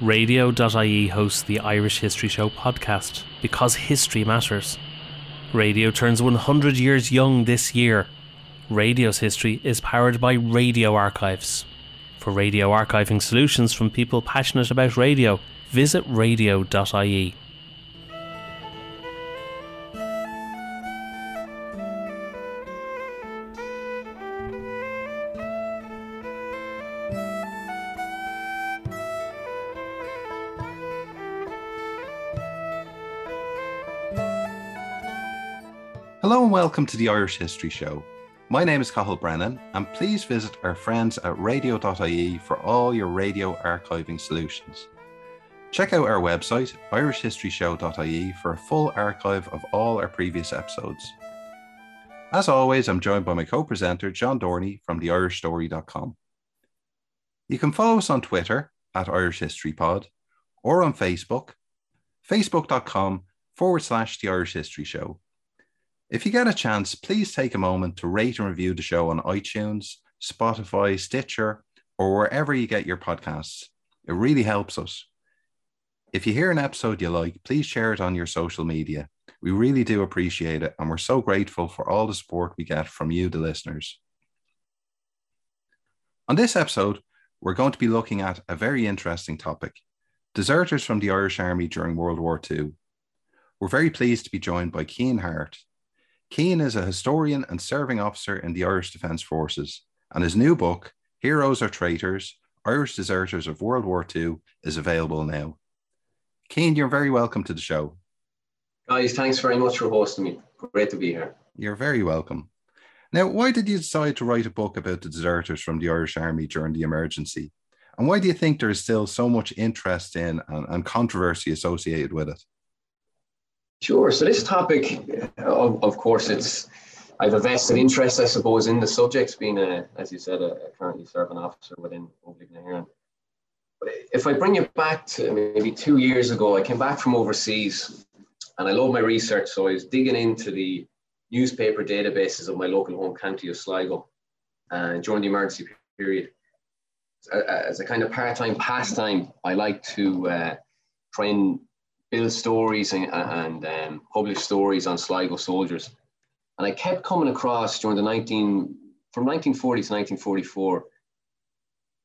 Radio.ie hosts the Irish History Show podcast because history matters. Radio turns 100 years young this year. Radio's history is powered by Radio Archives. For radio archiving solutions from people passionate about radio, visit radio.ie. welcome to the Irish History Show. My name is Cathal Brennan, and please visit our friends at radio.ie for all your radio archiving solutions. Check out our website, irishhistoryshow.ie, for a full archive of all our previous episodes. As always, I'm joined by my co presenter, John Dorney from theirishstory.com. You can follow us on Twitter at Irish History Pod or on Facebook, facebook.com forward slash The Irish History Show. If you get a chance, please take a moment to rate and review the show on iTunes, Spotify, Stitcher, or wherever you get your podcasts. It really helps us. If you hear an episode you like, please share it on your social media. We really do appreciate it, and we're so grateful for all the support we get from you, the listeners. On this episode, we're going to be looking at a very interesting topic deserters from the Irish Army during World War II. We're very pleased to be joined by Cian Harte. Cian is a historian and serving officer in the Irish Defence Forces, and his new book, Heroes or Traitors Irish Deserters of World War II, is available now. Cian, you're very welcome to the show. Guys, thanks very much for hosting me. Great to be here. You're very welcome. Now, why did you decide to write a book about the deserters from the Irish Army during the emergency? And why do you think there is still so much interest in and, and controversy associated with it? Sure. So this topic, of, of course, it's I have a vested interest, I suppose, in the subject, being a, as you said, a, a currently serving officer within Óglaigh na hÉireann. If I bring you back to maybe two years ago, I came back from overseas, and I love my research, so I was digging into the newspaper databases of my local home county of Sligo, and uh, during the emergency period, as a kind of part-time pastime, I like to uh, try and build stories and, and um, publish stories on Sligo soldiers. And I kept coming across during the 19, from 1940 to 1944,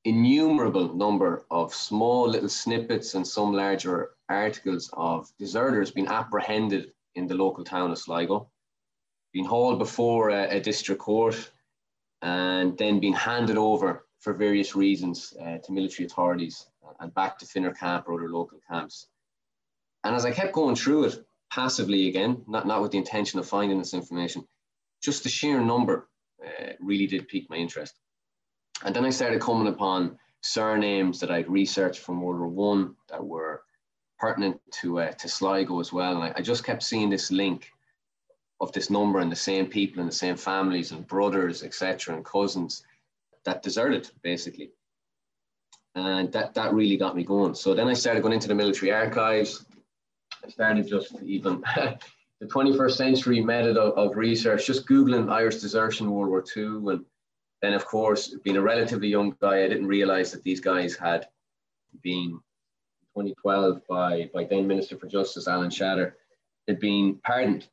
innumerable number of small little snippets and some larger articles of deserters being apprehended in the local town of Sligo, being hauled before a, a district court, and then being handed over for various reasons uh, to military authorities and back to Finner Camp or other local camps. And as I kept going through it passively again, not, not with the intention of finding this information, just the sheer number uh, really did pique my interest. And then I started coming upon surnames that I'd researched from World War One that were pertinent to uh, to Sligo as well. And I, I, just kept seeing this link of this number and the same people and the same families and brothers, etc., and cousins that deserted basically. And that that really got me going. So then I started going into the military archives, started just even the 21st century method of, of, research, just Googling Irish desertion World War II. And then, of course, being a relatively young guy, I didn't realize that these guys had been 2012 by, by then Minister for Justice Alan Shatter had been pardoned.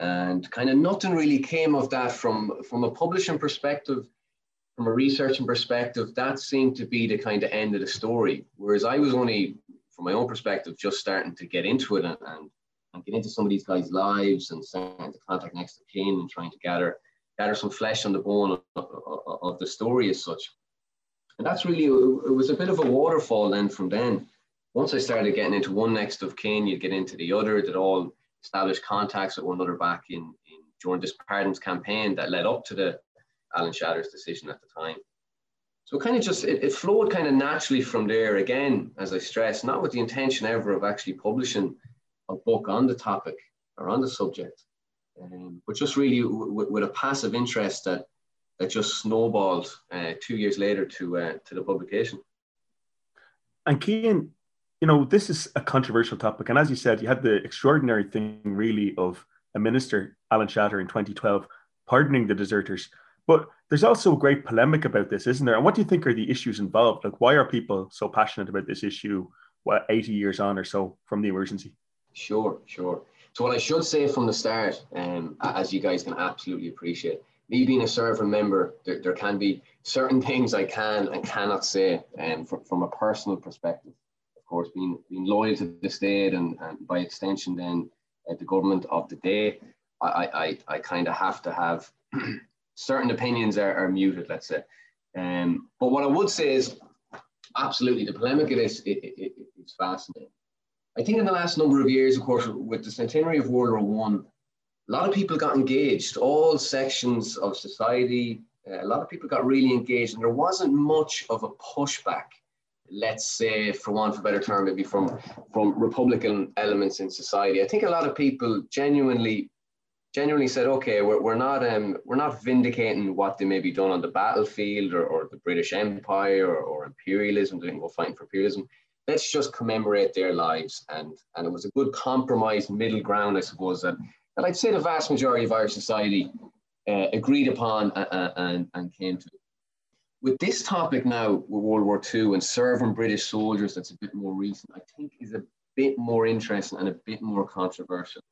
And kind of nothing really came of that from, from a publishing perspective, from a researching perspective, that seemed to be the kind of end of the story. Whereas I was only from my own perspective, just starting to get into it and, and, and get into some of these guys' lives and starting to contact next of kin and trying to gather gather some flesh on the bone of, of, of the story as such. And that's really, it was a bit of a waterfall then from then. Once I started getting into one next of kin, you'd get into the other that all established contacts with one another back in, in during this pardons campaign that led up to the Alan Shatter's decision at the time. So kind of just, it, it flowed kind of naturally from there. Again, as I stress, not with the intention ever of actually publishing a book on the topic or on the subject, um, but just really with a passive interest that that just snowballed uh, two years later to uh, to the publication. And Cian, you know, this is a controversial topic, and as you said, you had the extraordinary thing really of a minister, Alan Shatter, in 2012, pardoning the deserters. But there's also a great polemic about this, isn't there? And what do you think are the issues involved? Like, why are people so passionate about this issue? what 80 years on or so from the emergency. Sure, sure. So what I should say from the start, um, as you guys can absolutely appreciate, me being a serving member, there, there can be certain things I can and cannot say um, from, from a personal perspective. Of course, being, being loyal to the state and, and by extension then uh, the government of the day, I, I, I kind of have to have certain opinions are, are muted, let's say. Um, but what I would say is absolutely the polemic of this it, it, it, it's fascinating. I think in the last number of years, of course, with the centenary of World War One, a lot of people got engaged. All sections of society, uh, a lot of people got really engaged, and there wasn't much of a pushback. Let's say, for one, for better term, maybe from from Republican elements in society. I think a lot of people genuinely genuinely said, okay, we're, we're not um, we're not vindicating what they may be done on the battlefield or, or the British Empire or, or imperialism. They didn't go fighting for imperialism. Let's just commemorate their lives, and and it was a good compromise middle ground, I suppose that that I'd say the vast majority of Irish society uh, agreed upon and, and, and came to. With this topic now, with World War II and serving British soldiers, that's a bit more recent, I think is a bit more interesting and a bit more controversial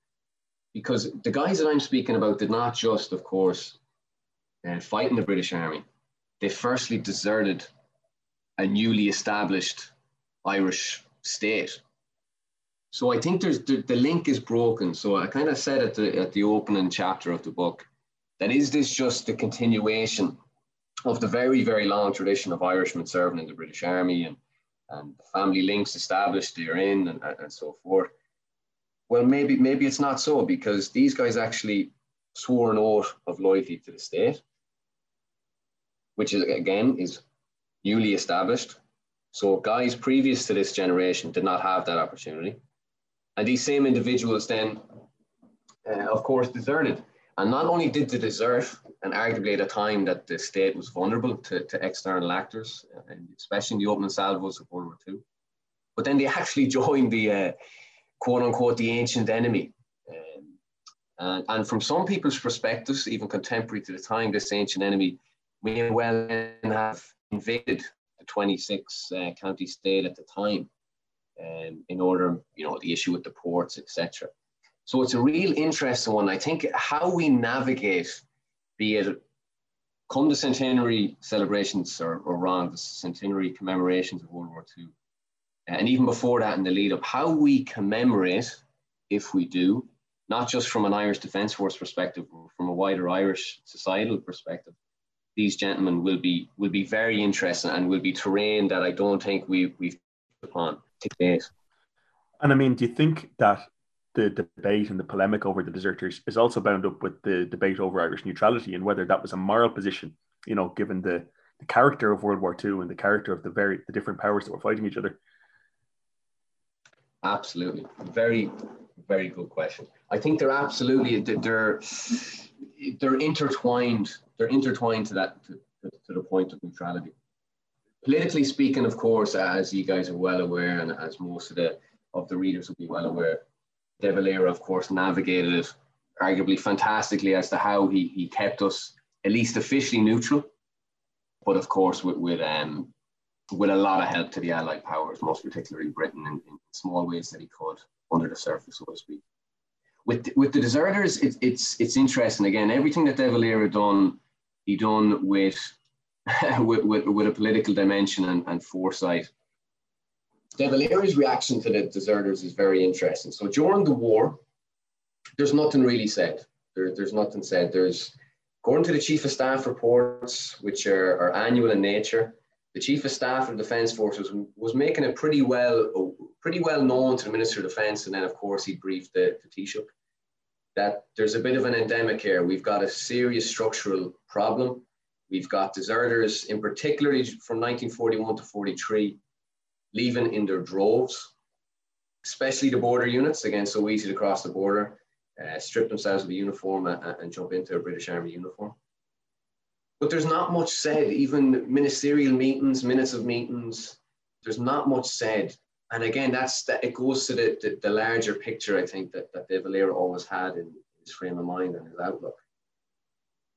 because the guys that I'm speaking about did not just, of course, uh, fight in the British Army. They firstly deserted a newly established Irish state. So I think there's the, the link is broken. So I kind of said at the at the opening chapter of the book that is this just the continuation of the very very long tradition of Irishmen serving in the British Army and and family links established therein and, and so forth. Well, maybe maybe it's not so because these guys actually swore an oath of loyalty to the state, which is again is newly established. So guys previous to this generation did not have that opportunity, and these same individuals then, uh, of course, deserted. And not only did they desert, and arguably at a time that the state was vulnerable to, to external actors, and especially in the opening salvos of World War II, but then they actually joined the uh, quote unquote the ancient enemy. Um, and, and from some people's perspectives, even contemporary to the time, this ancient enemy may well have invaded the 26 uh, county state at the time um, in order, you know, the issue with the ports, etc. So it's a real interesting one. I think how we navigate, be it come the centenary celebrations or, or around the centenary commemorations of World War II, and even before that in the lead up, how we commemorate, if we do, not just from an Irish Defence Force perspective, but from a wider Irish societal perspective, these gentlemen will be will be very interesting and will be terrain that I don't think we we've upon to date. And I mean, do you think that the debate and the polemic over the deserters is also bound up with the debate over Irish neutrality and whether that was a moral position, you know, given the, the character of World War II and the character of the very the different powers that were fighting each other? Absolutely. Very, very good question. I think they're absolutely they're they're intertwined. They're intertwined to that to, to the point of neutrality. Politically speaking, of course, as you guys are well aware, and as most of the of the readers will be well aware, De Valera, of course, navigated it arguably fantastically as to how he he kept us at least officially neutral, but of course with with um with a lot of help to the Allied powers, most particularly Britain, in, in small ways that he could under the surface, so to speak. With the, with the deserters, it, it's it's interesting. Again, everything that De Valera done, he done with with, with, with, a political dimension and, and foresight. De Valera's reaction to the deserters is very interesting. So during the war, there's nothing really said. There, there's nothing said. There's according to the chief of staff reports, which are, are annual in nature the chief of staff of the defence forces was making it pretty well pretty well known to the minister of defence and then of course he briefed the, the taoiseach that there's a bit of an endemic here. We've got a serious structural problem. We've got deserters in particular from 1941 to 43 leaving in their droves especially the border units again so easy to cross the border uh, strip themselves of a uniform and, and jump into a british army uniform but there's not much said, even ministerial meetings, minutes of meetings, there's not much said. And again, that's that it goes to the, the, the larger picture, I think, that, that De Valera always had in his frame of mind and his outlook.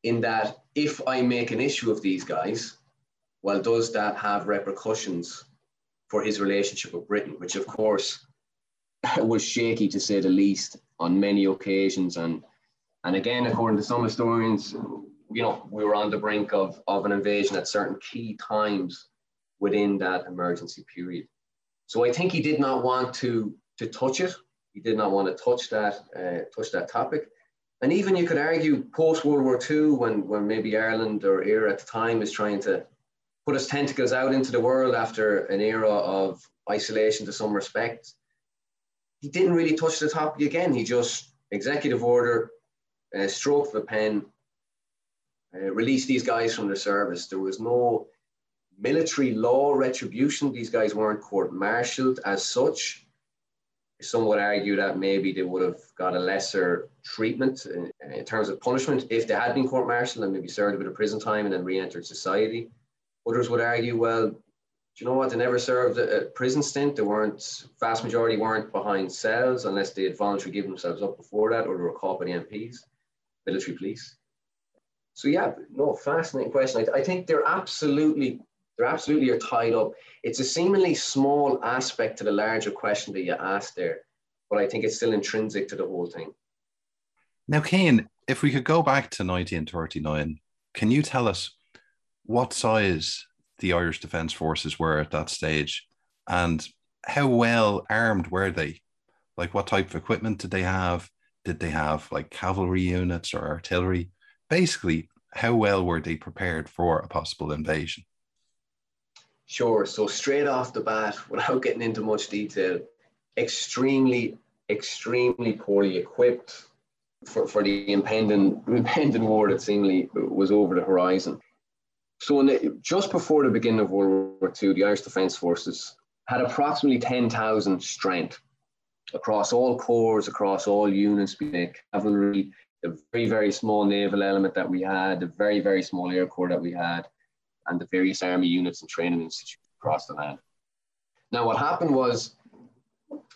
In that, if I make an issue of these guys, well, does that have repercussions for his relationship with Britain, which of course was shaky to say the least on many occasions. And and again, according to some historians, you know, we were on the brink of, of an invasion at certain key times within that emergency period. So I think he did not want to to touch it. He did not want to touch that uh, touch that topic. And even you could argue post World War II, when when maybe Ireland or Éire at the time is trying to put its tentacles out into the world after an era of isolation to some respect, he didn't really touch the topic again. He just executive order, uh, stroke of a pen, uh, released these guys from their service. There was no military law retribution. These guys weren't court-martialed as such. Some would argue that maybe they would have got a lesser treatment in, in terms of punishment if they had been court-martialed and maybe served a bit of prison time and then re-entered society. Others would argue, well, do you know what? They never served a, a prison stint. They weren't, vast majority weren't behind cells unless they had voluntarily given themselves up before that or they were caught by the MPs, military police. So yeah, no, fascinating question. I, I think they're absolutely they're absolutely are tied up. It's a seemingly small aspect to the larger question that you asked there, but I think it's still intrinsic to the whole thing. Now, Cian, if we could go back to 1939, can you tell us what size the Irish Defence Forces were at that stage and how well armed were they? Like, what type of equipment did they have? Did they have like cavalry units or artillery? Basically, how well were they prepared for a possible invasion? Sure. So straight off the bat, without getting into much detail, extremely, extremely poorly equipped for, for the impending impending war that seemingly was over the horizon. So the, just before the beginning of World War II, the Irish Defence Forces had approximately 10,000 strength across all corps, across all units, be it cavalry, the very, very small naval element that we had, the very, very small air corps that we had, and the various army units and training institutes across the land. Now, what happened was,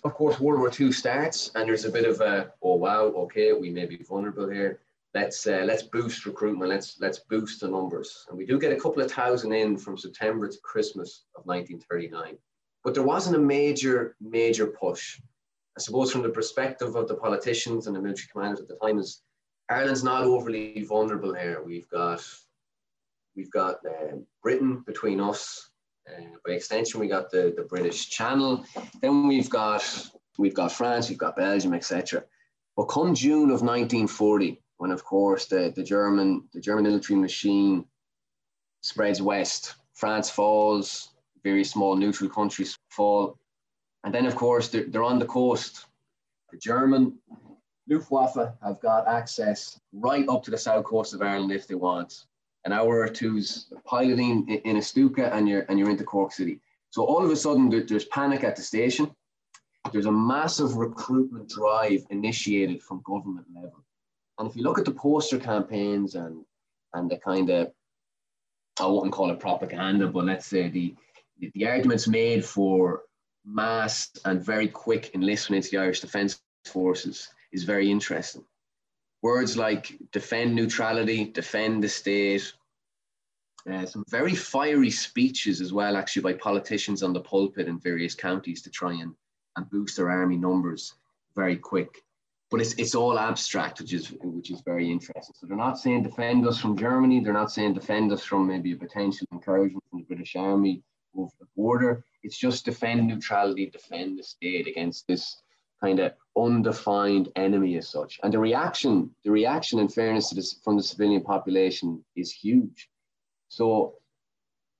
of course, World War II starts, and there's a bit of a, oh wow, okay, we may be vulnerable here. Let's uh, let's boost recruitment. Let's let's boost the numbers, and we do get a couple of thousand in from September to Christmas of 1939. But there wasn't a major major push. I suppose from the perspective of the politicians and the military commanders at the time is Ireland's not overly vulnerable here. We've got We've got uh, Britain between us. Uh, by extension, we got the, the British Channel. Then we've got we've got France, we've got Belgium, etc. But come June of 1940, when of course the, the German the German military machine spreads west, France falls, very small neutral countries fall, and then of course they're, they're on the coast. The German Luftwaffe have got access right up to the south coast of Ireland if they want an hour or two's piloting in, a Stuka and you're, and you're into Cork City. So all of a sudden there's panic at the station. There's a massive recruitment drive initiated from government level. And if you look at the poster campaigns and, and the kind of, I wouldn't call it propaganda, but let's say the, the, the arguments made for mass and very quick enlistment into the Irish Defence Forces is very interesting words like defend neutrality, defend the state, uh, some very fiery speeches as well, actually, by politicians on the pulpit in various counties to try and, and boost their army numbers very quick. But it's, it's all abstract, which is which is very interesting. So they're not saying defend us from Germany. They're not saying defend us from maybe a potential incursion from the British Army over the border. It's just defend neutrality, defend the state against this kind of undefined enemy as such. And the reaction, the reaction, in fairness to this, from the civilian population, is huge. So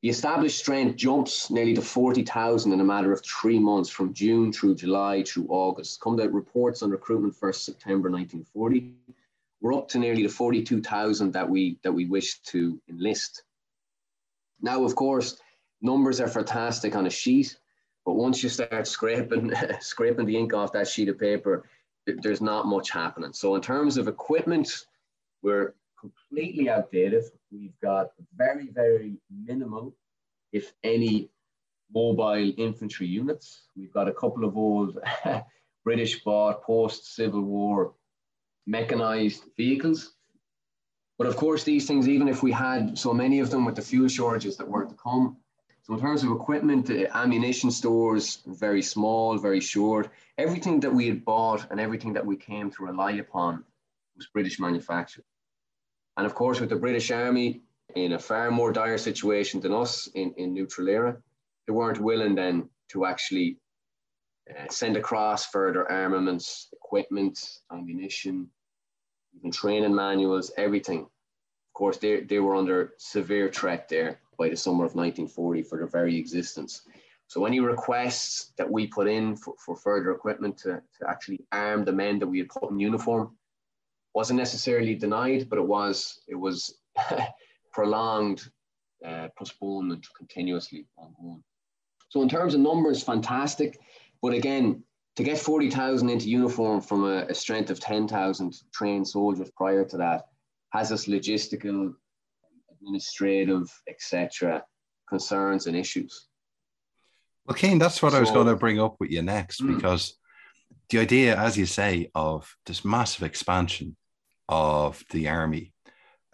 the established strength jumps nearly to 40,000 in a matter of three months from June through July through August. Come the reports on recruitment 1st September 1940. We're up to nearly the 42,000 that we, that we wish to enlist. Now, of course, numbers are fantastic on a sheet, but once you start scraping, scraping the ink off that sheet of paper, there's not much happening. So in terms of equipment, we're completely outdated. We've got very, very minimal, if any, mobile infantry units. We've got a couple of old British bought post Civil War mechanized vehicles. But of course, these things, even if we had so many of them with the fuel shortages that were to come, So in terms of equipment, ammunition stores, very small, very short. Everything that we had bought and everything that we came to rely upon was British manufactured. And of course, with the British Army in a far more dire situation than us in, in neutral Éire, they weren't willing then to actually uh, send across further armaments, equipment, ammunition, even training manuals, everything. Of course, they, they were under severe threat there by the summer of 1940 for their very existence. So any requests that we put in for, for further equipment to, to actually arm the men that we had put in uniform wasn't necessarily denied, but it was it was prolonged uh, postponement continuously ongoing. So in terms of numbers, fantastic. But again, to get 40,000 into uniform from a, a strength of 10,000 trained soldiers prior to that has us logistical, administrative, etc. concerns and issues. Well, Cian, that's what so, I was going to bring up with you next mm. because the idea, as you say, of this massive expansion of the army.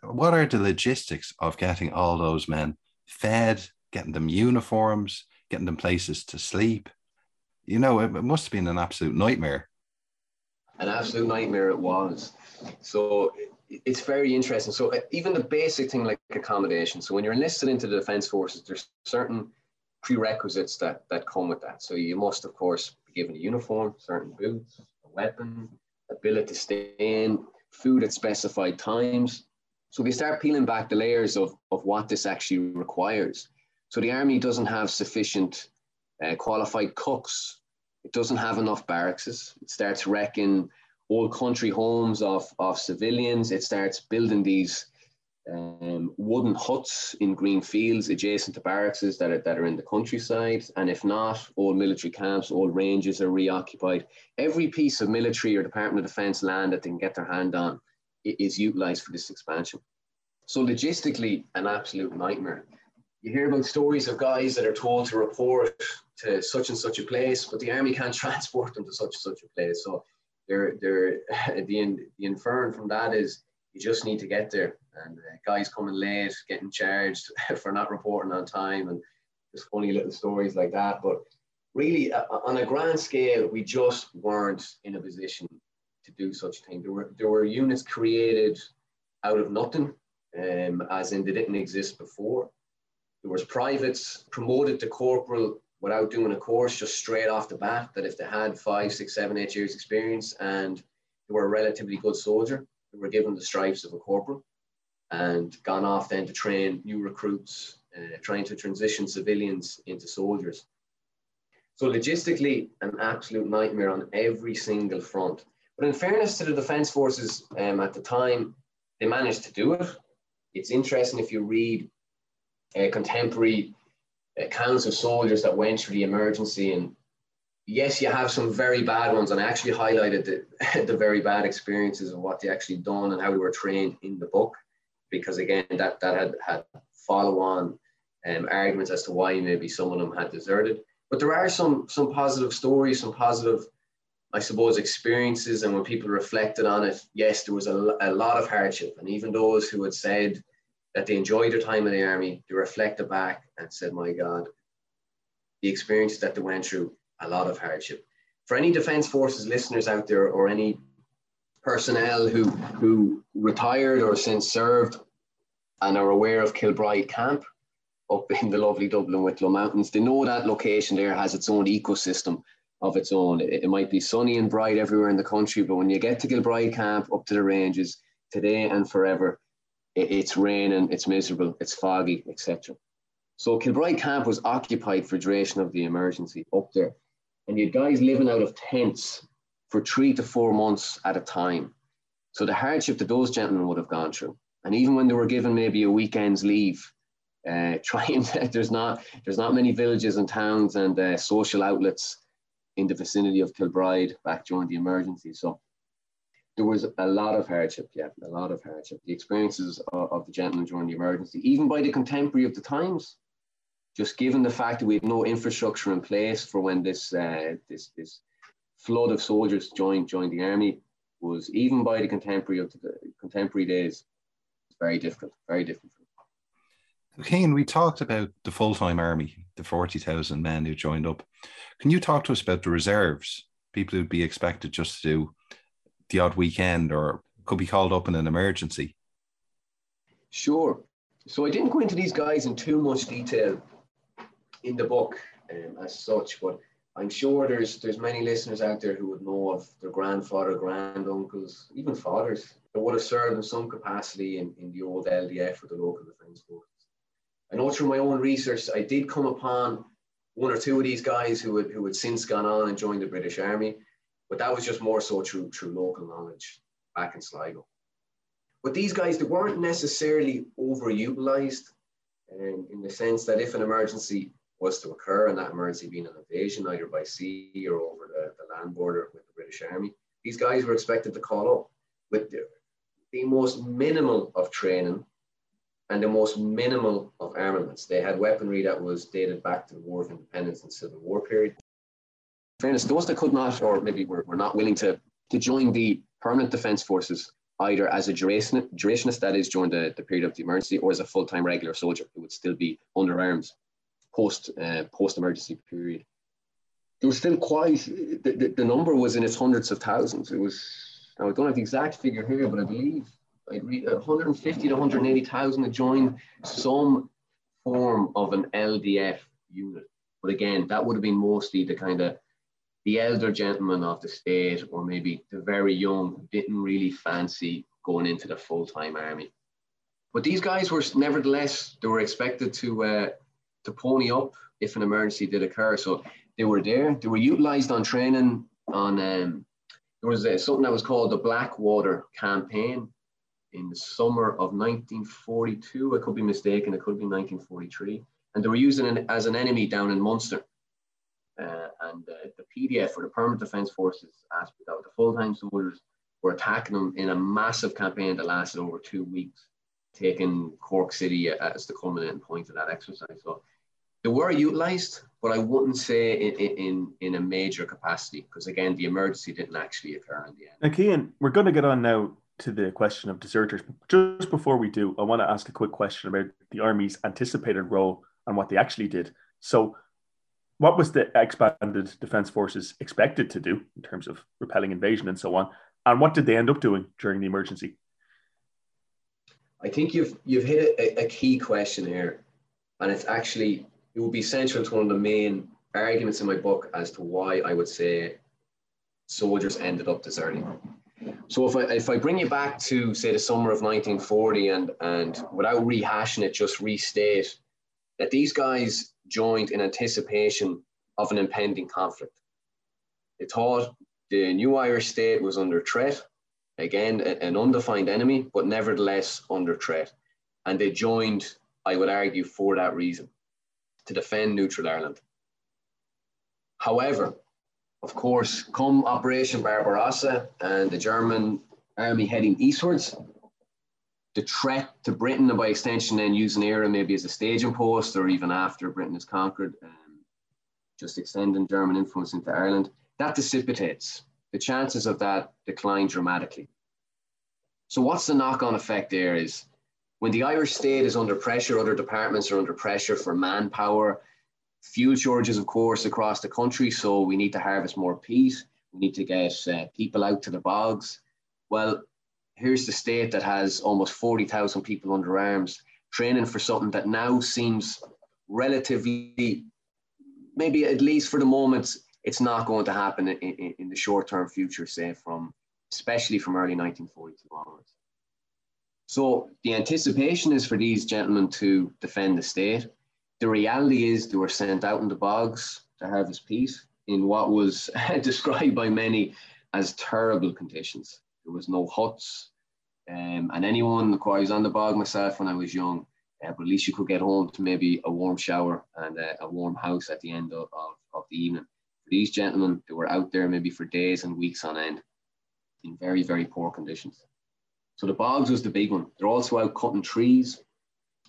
What are the logistics of getting all those men fed, getting them uniforms, getting them places to sleep? You know, it, it must have been an absolute nightmare. An absolute nightmare it was. So it's very interesting. So uh, even the basic thing like accommodation. So when you're enlisted into the defense forces, there's certain prerequisites that that come with that. So you must, of course, be given a uniform, certain boots, a weapon, ability to stay in, food at specified times. So they start peeling back the layers of, of what this actually requires. So the army doesn't have sufficient uh, qualified cooks. It doesn't have enough barracks. It starts wrecking old country homes of, of civilians. It starts building these um, wooden huts in green fields adjacent to barracks that are, that are in the countryside. And if not, old military camps, old ranges are reoccupied. Every piece of military or Department of Defense land that they can get their hand on is utilized for this expansion. So logistically, an absolute nightmare. You hear about stories of guys that are told to report to such and such a place, but the army can't transport them to such and such a place. So they're, they're, the, the inference from that is you just need to get there. And uh, guys coming late, getting charged for not reporting on time, and just funny little stories like that. But really, uh, on a grand scale, we just weren't in a position to do such a thing. There were there were units created out of nothing, um, as in they didn't exist before. There was privates promoted to corporal without doing a course, just straight off the bat. That if they had five, six, seven, eight years experience and they were a relatively good soldier, they were given the stripes of a corporal and gone off then to train new recruits, uh, trying to transition civilians into soldiers. So logistically, an absolute nightmare on every single front. But in fairness to the Defence Forces um, at the time, they managed to do it. It's interesting if you read uh, contemporary accounts of soldiers that went through the emergency. And yes, you have some very bad ones, and I actually highlighted the, the very bad experiences of what they actually done and how they were trained in the book, because again, that that had had follow on um, arguments as to why maybe some of them had deserted. But there are some some positive stories, some positive, I suppose, experiences, and when people reflected on it, yes, there was a, a lot of hardship, and even those who had said that they enjoyed their time in the army, they reflected back and said, "My God." The experiences that they went through, a lot of hardship. For any Defence Forces listeners out there or any personnel who, who retired or since served and are aware of Kilbride Camp up in the lovely Dublin Wicklow Mountains, they know that location there has its own ecosystem of its own. It, it might be sunny and bright everywhere in the country, but when you get to Kilbride Camp up to the ranges, today and forever, it, it's raining, it's miserable, it's foggy, etc. So Kilbride Camp was occupied for duration of the emergency up there and you had guys living out of tents for three to four months at a time. So the hardship that those gentlemen would have gone through, and even when they were given maybe a weekend's leave, uh, trying there's not there's not many villages and towns and uh, social outlets in the vicinity of Kilbride back during the emergency. So there was a lot of hardship, yeah, a lot of hardship. The experiences of, of the gentlemen during the emergency, even by the contemporary of the times, just given the fact that we had no infrastructure in place for when this uh, this this flood of soldiers joined joined the army was even by the contemporary of the contemporary days very difficult, very difficult. Cian, we talked about the full time army, the 40,000 men who joined up. Can you talk to us about the reserves, people who'd be expected just to do the odd weekend or could be called up in an emergency? Sure. So I didn't go into these guys in too much detail in the book um, as such, but I'm sure there's there's many listeners out there who would know of their grandfather, granduncles, even fathers that would have served in some capacity in, in the old LDF or the local defence forces. I know through my own research, I did come upon one or two of these guys who had who had since gone on and joined the British Army, but that was just more so through through local knowledge back in Sligo. But these guys, they weren't necessarily overutilized um, in the sense that if an emergency was to occur, and that emergency being an invasion either by sea or over the, the land border with the British Army, these guys were expected to call up with the, the most minimal of training and the most minimal of armaments. They had weaponry that was dated back to the War of Independence and Civil War period. Fairness, those that could not, or maybe were, were not willing to, to join the permanent defence forces, either as a durationist, durationist, that is, during the, the period of the emergency, or as a full time regular soldier who would still be under arms post uh, post emergency period. There was still quite the, the, the, number was in its hundreds of thousands. It was now I don't have the exact figure here, but I believe I'd read 150 to 180,000 had joined some form of an LDF unit. But again, that would have been mostly the kind of the elder gentlemen of the state, or maybe the very young, didn't really fancy going into the full time army. But these guys were nevertheless they were expected to uh, to pony up if an emergency did occur. So they were there. They were utilized on training on. Um, there was uh, something that was called the Blackwater Campaign in the summer of 1942. I could be mistaken. It could be 1943. And they were using it as an enemy down in Munster. Uh, and uh, the PDF or the Permanent Defence Forces aspect of the full-time soldiers were attacking them in a massive campaign that lasted over two weeks, taking Cork City as the culminating point of that exercise. So they were utilised, but I wouldn't say in, in, in a major capacity because again, the emergency didn't actually occur in the end. Now, Cian, we're going to get on now to the question of deserters. Just before we do, I want to ask a quick question about the Army's anticipated role and what they actually did. So, what was the expanded Defence Forces expected to do in terms of repelling invasion and so on? And what did they end up doing during the emergency? I think you've you've hit a, a key question here, and it's actually it will be central to one of the main arguments in my book as to why I would say soldiers ended up deserting. So if I, if I bring you back to say the summer of 1940 and, and without rehashing it, just restate that these guys joined in anticipation of an impending conflict. They thought the new Irish state was under threat, again, an undefined enemy, but nevertheless under threat. And they joined, I would argue, for that reason to defend neutral Ireland. However, of course, come Operation Barbarossa and the German army heading eastwards, the threat to Britain and by extension then using Éire maybe as a staging post or even after Britain is conquered, um, just extending German influence into Ireland, that dissipates. The chances of that decline dramatically. So what's the knock-on effect there is when the Irish state is under pressure, other departments are under pressure for manpower, fuel shortages, of course, across the country. So we need to harvest more peat. We need to get uh, people out to the bogs. Well, here's the state that has almost 40,000 people under arms training for something that now seems relatively, maybe at least for the moment, it's not going to happen in, in, in the short term future, say from, especially from early 1942 onwards. So the anticipation is for these gentlemen to defend the state. The reality is they were sent out in the bogs to harvest peat in what was described by many as terrible conditions. There was no huts, um, and anyone, I was on the bog myself when I was young, uh, but at least you could get home to maybe a warm shower and uh, a warm house at the end of, of, of the evening. For these gentlemen, they were out there maybe for days and weeks on end in very, very poor conditions. So the bogs was the big one. They're also out cutting trees.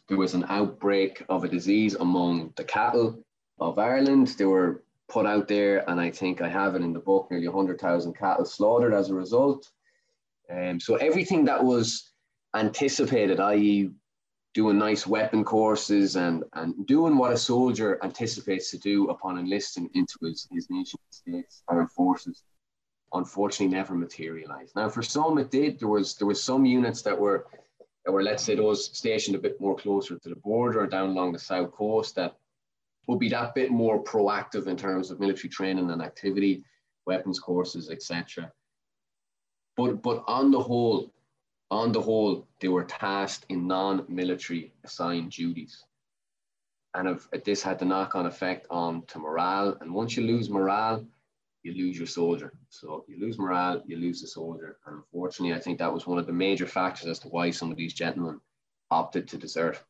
There was an outbreak of a disease among the cattle of Ireland. They were put out there, and I think I have it in the book nearly 100,000 cattle slaughtered as a result. Um, so everything that was anticipated, i.e., doing nice weapon courses and, and doing what a soldier anticipates to do upon enlisting into his, his nation states armed forces unfortunately never materialized. Now for some it did. There was there was some units that were that were let's say those stationed a bit more closer to the border or down along the south coast that would be that bit more proactive in terms of military training and activity, weapons courses, etc. But but on the whole, on the whole, they were tasked in non-military assigned duties. And if, if this had the knock-on effect on to morale. And once you lose morale, you lose your soldier. So you lose morale, you lose the soldier. And unfortunately, I think that was one of the major factors as to why some of these gentlemen opted to desert.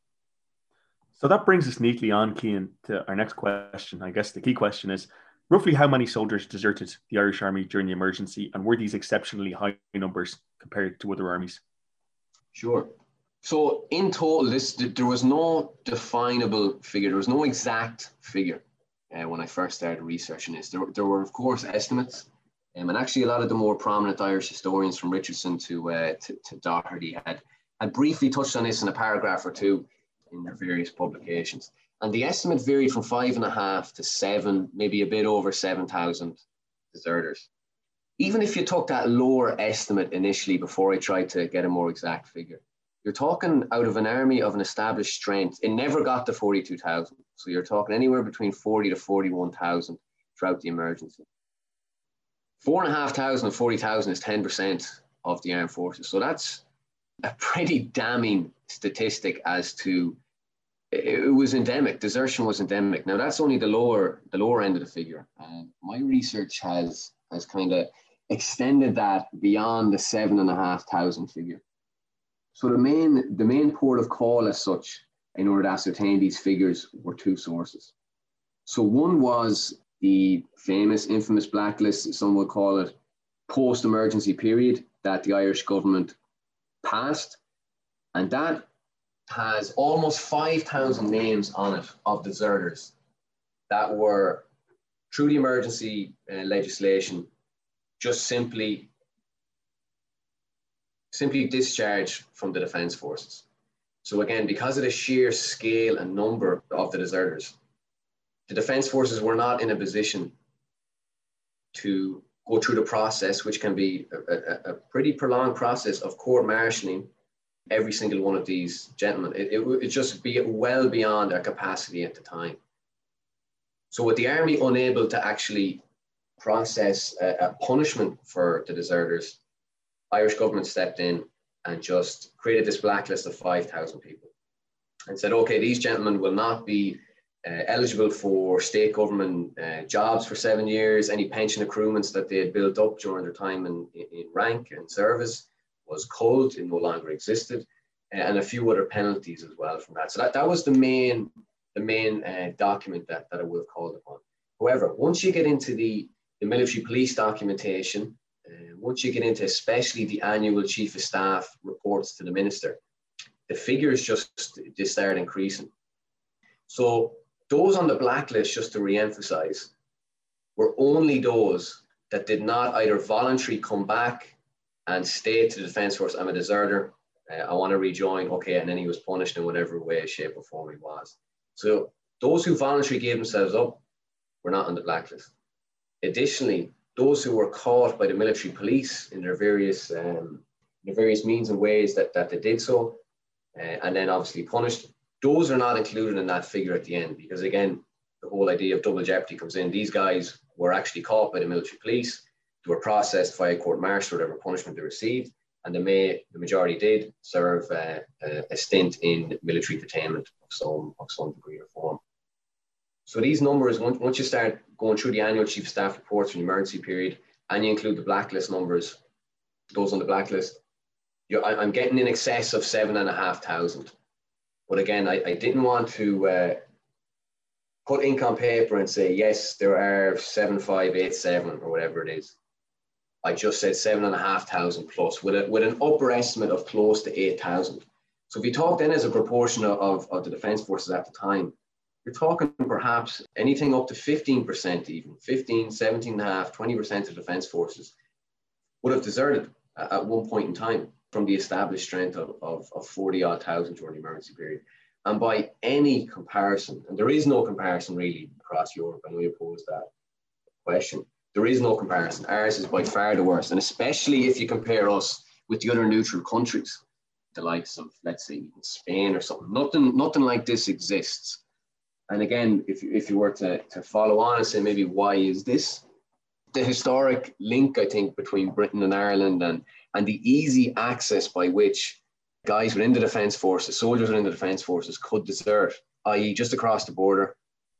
So that brings us neatly on, Cian, to our next question. I guess the key question is roughly how many soldiers deserted the Irish Army during the emergency, and were these exceptionally high numbers compared to other armies? Sure. So in total, this there was no definable figure. There was no exact figure uh, when I first started researching this. There, there were, of course, estimates. Um, and actually, a lot of the more prominent Irish historians, from Richardson to, uh, to, to Doherty, had, had briefly touched on this in a paragraph or two in their various publications. And the estimate varied from five and a half to seven, maybe a bit over 7,000 deserters. Even if you took that lower estimate initially before I tried to get a more exact figure, you're talking out of an army of an established strength. It never got to 42,000. So you're talking anywhere between 40 to 41,000 throughout the emergency. Four and a half thousand and 40,000 is 10% of the armed forces. So that's a pretty damning statistic as to it was endemic. Desertion was endemic. Now that's only the lower the lower end of the figure. And my research has has kind of extended that beyond the seven and a half thousand figure. So the main the main port of call as such in order to ascertain these figures were two sources. So one was the famous, infamous blacklist, some would call it post-emergency period that the Irish government passed. And that has almost 5,000 names on it of deserters that were, through the emergency uh, legislation, just simply simply discharged from the defence forces. So again, because of the sheer scale and number of the deserters, the defence forces were not in a position to go through the process, which can be a, a, a pretty prolonged process of court martialing every single one of these gentlemen. It, it would just be well beyond our capacity at the time. So with the army unable to actually process a, a punishment for the deserters, Irish government stepped in and just created this blacklist of 5,000 people and said, okay, these gentlemen will not be uh, eligible for state government uh, jobs for seven years. Any pension accruements that they had built up during their time in, in rank and service was culled, it no longer existed, and a few other penalties as well from that. So that, that was the main, the main uh, document that, that I would have called upon. However, once you get into the, the military police documentation, uh, once you get into especially the annual chief of staff reports to the minister, the figures just, just start increasing. So those on the blacklist, just to re-emphasize, were only those that did not either voluntarily come back and stay to the defence force. I'm a deserter. Uh, I want to rejoin. Okay, and then he was punished in whatever way, shape, or form he was. So those who voluntarily gave themselves up were not on the blacklist. Additionally, those who were caught by the military police in their various um, their various means and ways that, that they did so, uh, and then obviously punished, those are not included in that figure at the end because again, the whole idea of double jeopardy comes in. These guys were actually caught by the military police, they were processed via court martial, whatever punishment they received, and the, may, the majority did serve uh, a, stint in military detainment of some of some degree or form. So these numbers, once, once you start going through the annual chief staff reports from the emergency period, and you include the blacklist numbers, those on the blacklist, I, am getting in excess of seven and a half thousand. But again, I, I didn't want to uh, put ink on paper and say, yes, there are seven, five, eight, seven, or whatever it is. I just said seven and a half thousand plus with, a, with an upper estimate of close to 8,000. So if you talk then as a proportion of, of the defence forces at the time, you're talking perhaps anything up to 15%, even 15, 17 and a half, 20% of defense forces would have deserted at one point in time. from the established strength of, of, of 40 odd thousand during the emergency period. And by any comparison, and there is no comparison really across Europe, I know you posed that question. There is no comparison. Ours is by far the worst. And especially if you compare us with the other neutral countries, the likes of, let's say, Spain or something. Nothing, nothing like this exists. And again, if, if you were to, to follow on and say maybe why is this? The historic link, I think, between Britain and Ireland and, and the easy access by which guys within the defence forces, soldiers within the defence forces could desert, i.e., just across the border,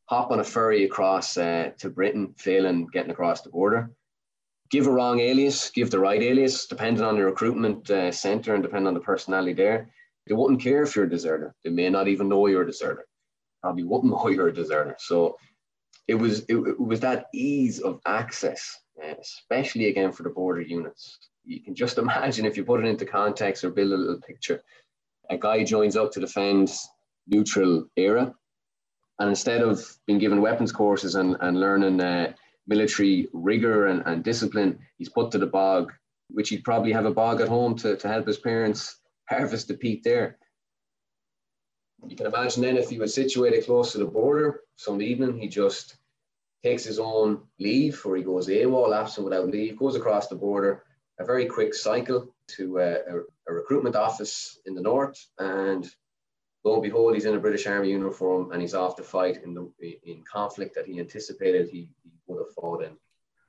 hop on a ferry across uh, to Britain, failing getting across the border, give a wrong alias, give the right alias, depending on the recruitment uh, centre and depending on the personality there. They wouldn't care if you're a deserter. They may not even know you're a deserter. Probably wouldn't know you're a deserter. So it was it, it was that ease of access, uh, especially again for the border units. You can just imagine if you put it into context or build a little picture. A guy joins up to defend neutral Éire and instead of being given weapons courses and, and learning uh, military rigor and, and discipline, he's put to the bog, which he'd probably have a bog at home to, to help his parents harvest the peat there. You can imagine then if he was situated close to the border, some evening he just takes his own leave or he goes AWOL, absent without leave, goes across the border, a very quick cycle to uh, a, a recruitment office in the north and lo and behold, he's in a British Army uniform and he's off to fight in the in conflict that he anticipated he, he would have fought in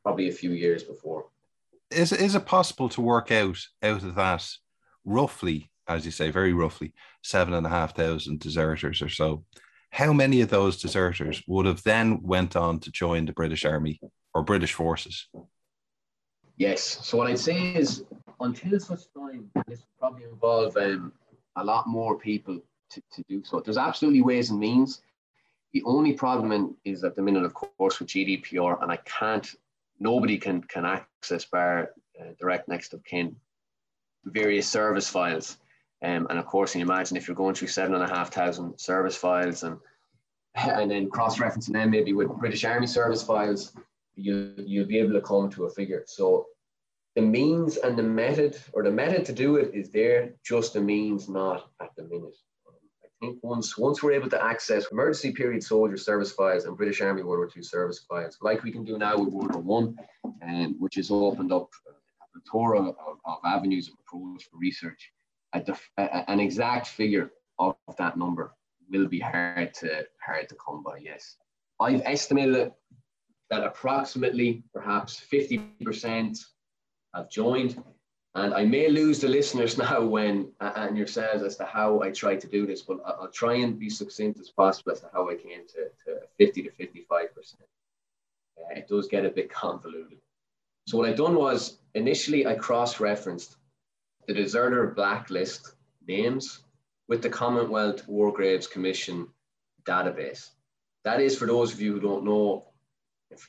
probably a few years before. Is is it possible to work out out of that roughly, as you say, very roughly, seven and a half thousand deserters or so? How many of those deserters would have then went on to join the British Army or British forces? Yes. So what I'd say is, until such time, this would probably involve um, a lot more people to, to do so. There's absolutely ways and means. The only problem in, is at the minute, of course, with GDPR, and I can't, nobody can can access bar uh, direct next of kin various service files. Um, and of course, you imagine if you're going through seven and a half thousand service files and and then cross-referencing them maybe with British Army service files, you you'll be able to come to a figure. So the means and the method, or the method to do it, is there. Just the means, not at the minute think once once we're able to access emergency period soldier service files and British Army World War II service files, like we can do now with World War One, and um, which has opened up a plethora of, of avenues of approach for research, an exact figure of that number will be hard to hard to come by. Yes, I've estimated that approximately perhaps 50% have joined and I may lose the listeners now when and yourselves as to how I try to do this, but I'll try and be succinct as possible as to how I came to, to 50 to 55 percent. Uh, it does get a bit convoluted. So what I done was initially I cross-referenced the deserter blacklist names with the Commonwealth War Graves Commission database. That is for those of you who don't know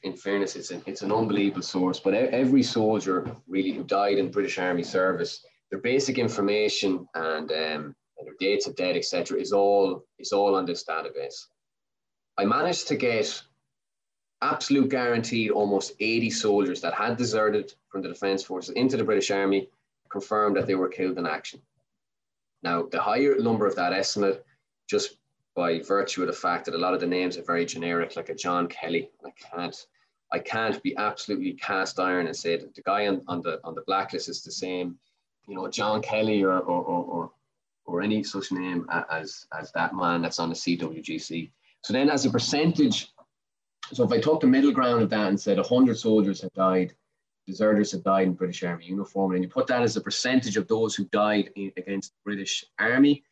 in fairness, it's an, it's an unbelievable source. But every soldier really who died in British Army service, their basic information and, um, and their dates of death, etc., is all is all on this database. I managed to get absolute guaranteed almost 80 soldiers that had deserted from the Defence Forces into the British Army confirmed that they were killed in action. Now, the higher number of that estimate just by virtue of the fact that a lot of the names are very generic, like a John Kelly. I can't, I can't be absolutely cast iron and say that the guy on, on the on the blacklist is the same, you know, John Kelly or or or, or, or any such name as as that man that's on the CWGC. So then, as a percentage, so if I took the middle ground of that and said 100 soldiers have died, deserters have died in British Army uniform, and you put that as a percentage of those who died in, against the British Army,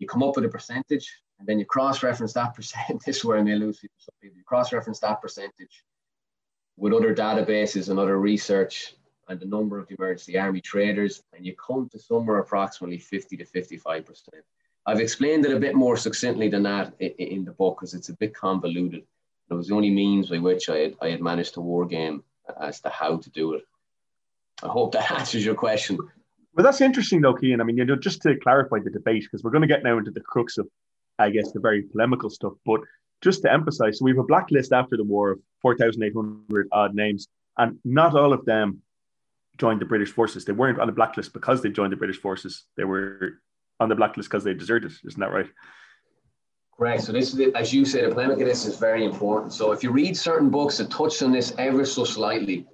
you come up with a percentage and then you cross-reference that percent. this is where I may lose people. Some You cross-reference that percentage with other databases and other research and the number of the emergency army traders, and you come to somewhere approximately 50 to 55 percent. I've explained it a bit more succinctly than that in, the book because it's a bit convoluted. It was the only means by which I had, I had managed to war game as to how to do it. I hope that answers your question. Well, that's interesting, though, Cian. I mean, you know, just to clarify the debate, because we're going to get now into the crux of I guess, the very polemical stuff. But just to emphasize, so we have a blacklist after the war of 4,800 odd names, and not all of them joined the British forces. They weren't on the blacklist because they joined the British forces. They were on the blacklist because they deserted. Isn't that right? Correct. So this is, as you say, the polemic of this is very important. So if you read certain books that touch on this ever so slightly,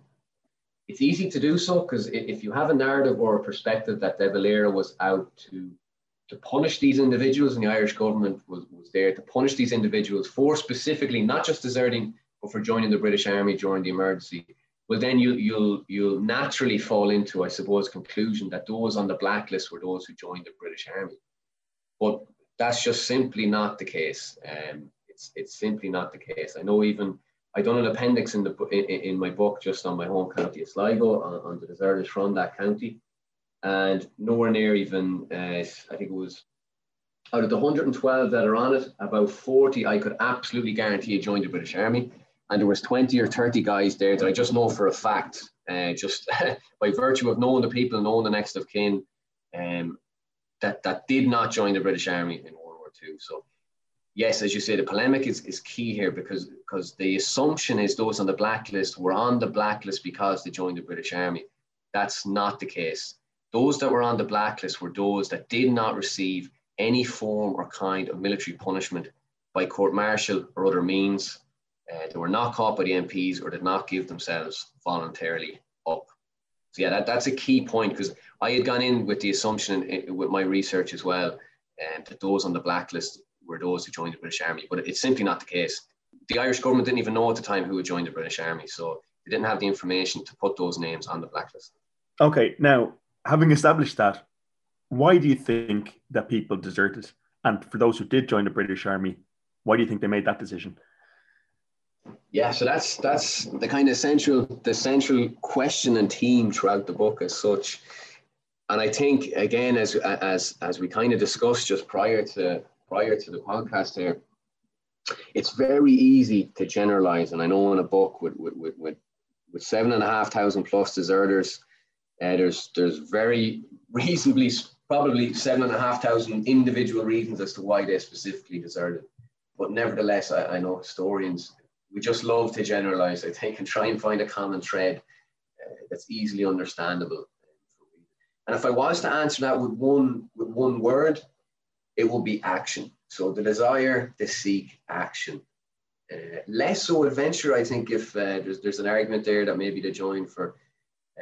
it's easy to do so because if you have a narrative or a perspective that De Valera was out to to punish these individuals, and the Irish government was, was there to punish these individuals for specifically not just deserting, but for joining the British Army during the emergency, well then you, you'll you'll naturally fall into, I suppose, conclusion that those on the blacklist were those who joined the British Army. But that's just simply not the case. Um, it's it's simply not the case. I know even I done an appendix in the in, in my book just on my home county of Sligo on, on the deserters from that county, and nowhere near even uh, I think it was out of the 112 that are on it, about 40 I could absolutely guarantee joined the British Army, and there was 20 or 30 guys there that I just know for a fact, uh, just by virtue of knowing the people, knowing the next of kin, um, that that did not join the British Army in World War II. So yes, as you say, the polemic is, is key here because because the assumption is those on the blacklist were on the blacklist because they joined the British Army. That's not the case. Those that were on the blacklist were those that did not receive any form or kind of military punishment by court martial or other means. Uh, they were not caught by the MPs or did not give themselves voluntarily up. So yeah, that, that's a key point because I had gone in with the assumption in, with my research as well um, that those on the blacklist were those who joined the British Army, but it's simply not the case. The Irish government didn't even know at the time who had joined the British Army, so they didn't have the information to put those names on the blacklist. Okay, now having established that, why do you think that people deserted? And for those who did join the British Army, why do you think they made that decision? Yeah, so that's that's the kind of central the central question and theme throughout the book as such. And I think again, as as as we kind of discussed just prior to prior to the podcast here, it's very easy to generalize. And I know in a book with, with, with, with, seven and a half thousand plus deserters, uh, there's, there's very reasonably, probably seven and a half thousand individual reasons as to why they specifically deserted. But nevertheless, I, I know historians, we just love to generalize, I think, and try and find a common thread uh, that's easily understandable. And if I was to answer that with one, with one word, it would be action. So the desire to seek action. Uh, less so adventure, I think, if uh, there's, there's an argument there that maybe they join for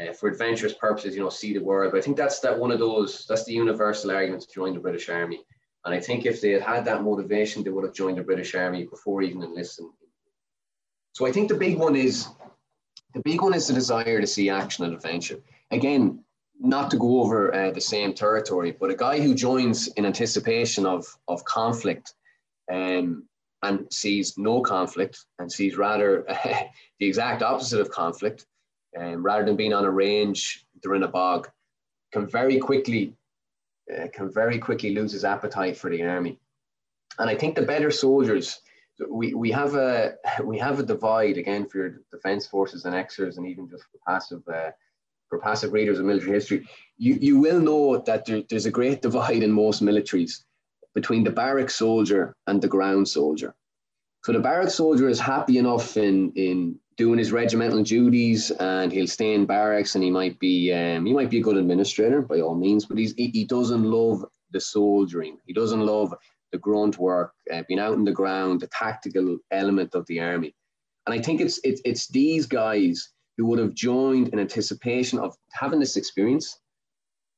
uh, for adventurous purposes, you know, see the world. But I think that's that one of those, that's the universal argument to join the British Army. And I think if they had had that motivation, they would have joined the British Army before even enlisting. So I think the big one is the big one is the desire to see action and adventure. Again, not to go over uh, the same territory, but a guy who joins in anticipation of, of conflict um, and sees no conflict and sees rather uh, the exact opposite of conflict, um, rather than being on a range, they're in a bog, can very quickly uh, can very quickly lose his appetite for the army. And I think the better soldiers, we, we have a we have a divide again for your defense forces and exers and even just for passive uh, for passive readers of military history, you, you will know that there, there's a great divide in most militaries between the barrack soldier and the ground soldier. So the barrack soldier is happy enough in, in doing his regimental duties and he'll stay in barracks and he might be um, he might be a good administrator by all means, but he's, he, he doesn't love the soldiering. He doesn't love the grunt work, uh, being out in the ground, the tactical element of the army. And I think it's it's, it's these guys who would have joined in anticipation of having this experience,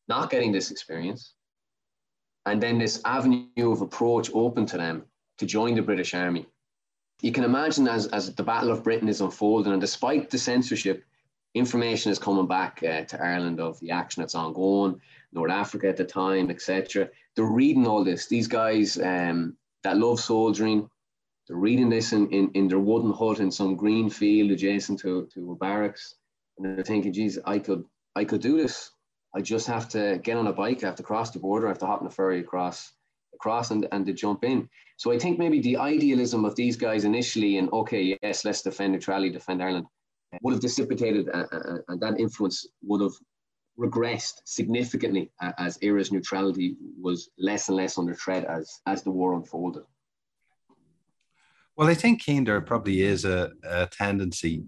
not getting this experience, and then this avenue of approach open to them to join the British Army. You can imagine as, as the Battle of Britain is unfolding, and despite the censorship, information is coming back uh, to Ireland of the action that's ongoing, North Africa at the time, etc. They're reading all this. These guys um, that love soldiering, they're reading this in, in, in their wooden hut in some green field adjacent to, to a barracks. And they're thinking, geez, I could I could do this. I just have to get on a bike, I have to cross the border, I have to hop on a ferry across across and, and to jump in. So I think maybe the idealism of these guys initially and okay, yes, let's defend neutrality, defend Ireland, would have dissipated uh, uh, uh and that influence would have regressed significantly as Éire's neutrality was less and less under threat as, as the war unfolded. Well, I think Cian, there probably is a, a tendency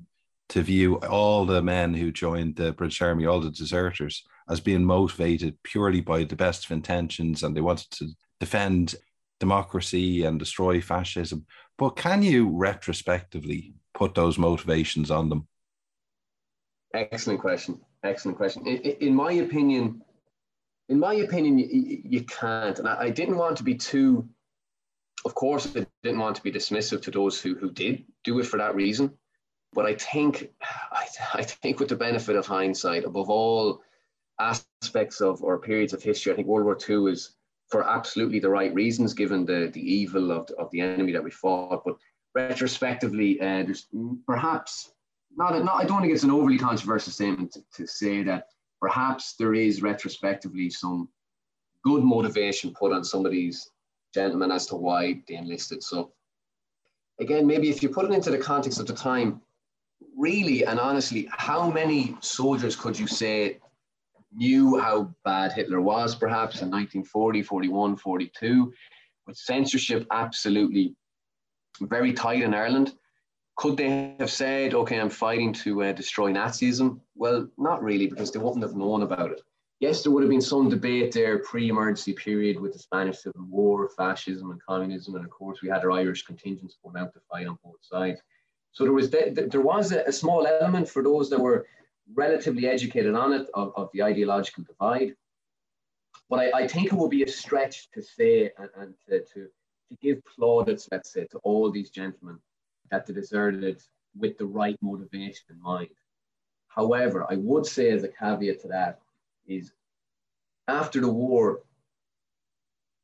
to view all the men who joined the British Army, all the deserters, as being motivated purely by the best of intentions and they wanted to defend democracy and destroy fascism. But can you retrospectively put those motivations on them? Excellent question. Excellent question. In, in my opinion, in my opinion, you, you can't. And I, I, didn't want to be too, of course, I didn't want to be dismissive to those who, who did do it for that reason. But I think, I, I think with the benefit of hindsight, above all aspects of or periods of history, I think World War II is for absolutely the right reasons, given the, the evil of of the enemy that we fought. But retrospectively, uh, there's perhaps not, a, not, I don't think it's an overly controversial statement to, to say that perhaps there is retrospectively some good motivation put on some of these gentlemen as to why they enlisted. So, again, maybe if you put it into the context of the time, really and honestly, how many soldiers could you say knew how bad Hitler was, perhaps in 1940, 41, 42, with censorship absolutely very tight in Ireland? Could they have said, okay, I'm fighting to uh, destroy Nazism? Well, not really, because they wouldn't have known about it. Yes, there would have been some debate there pre emergency period with the Spanish Civil War, fascism, and communism. And of course, we had our Irish contingents going out to fight on both sides. So there was, there was a small element for those that were relatively educated on it of, of the ideological divide. But I, I, think it would be a stretch to say and, and to, to, to give plaudits, let's say, to all these gentlemen that they deserted with the right motivation in mind. However, I would say as a caveat to that is after the war,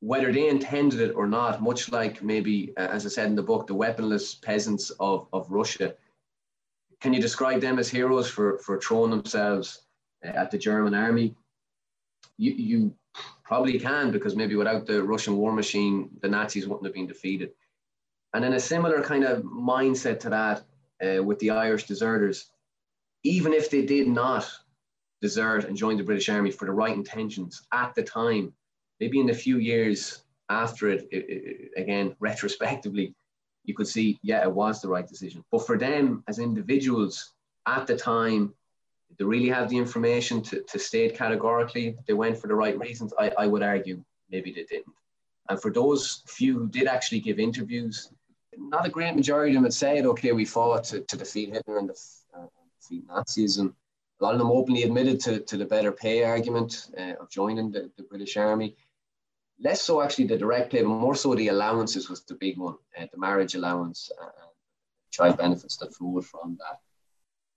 whether they intended it or not, much like maybe, uh, as I said in the book, the weaponless peasants of, of Russia, can you describe them as heroes for, for throwing themselves uh, at the German army? You, you probably can, because maybe without the Russian war machine, the Nazis wouldn't have been defeated. And in a similar kind of mindset to that uh, with the Irish deserters, even if they did not desert and join the British Army for the right intentions at the time, maybe in a few years after it, it, it again, retrospectively, you could see, yeah, it was the right decision. But for them as individuals at the time, they really have the information to, to state categorically they went for the right reasons? I, I would argue maybe they didn't. And for those few who did actually give interviews, not a great majority of them had said, okay, we fought to, to defeat Hitler and uh, defeat Nazism. A lot of them openly admitted to, to the better pay argument uh, of joining the, the British Army. Less so actually the direct pay, but more so the allowances was the big one, uh, the marriage allowance and child benefits that flowed from that.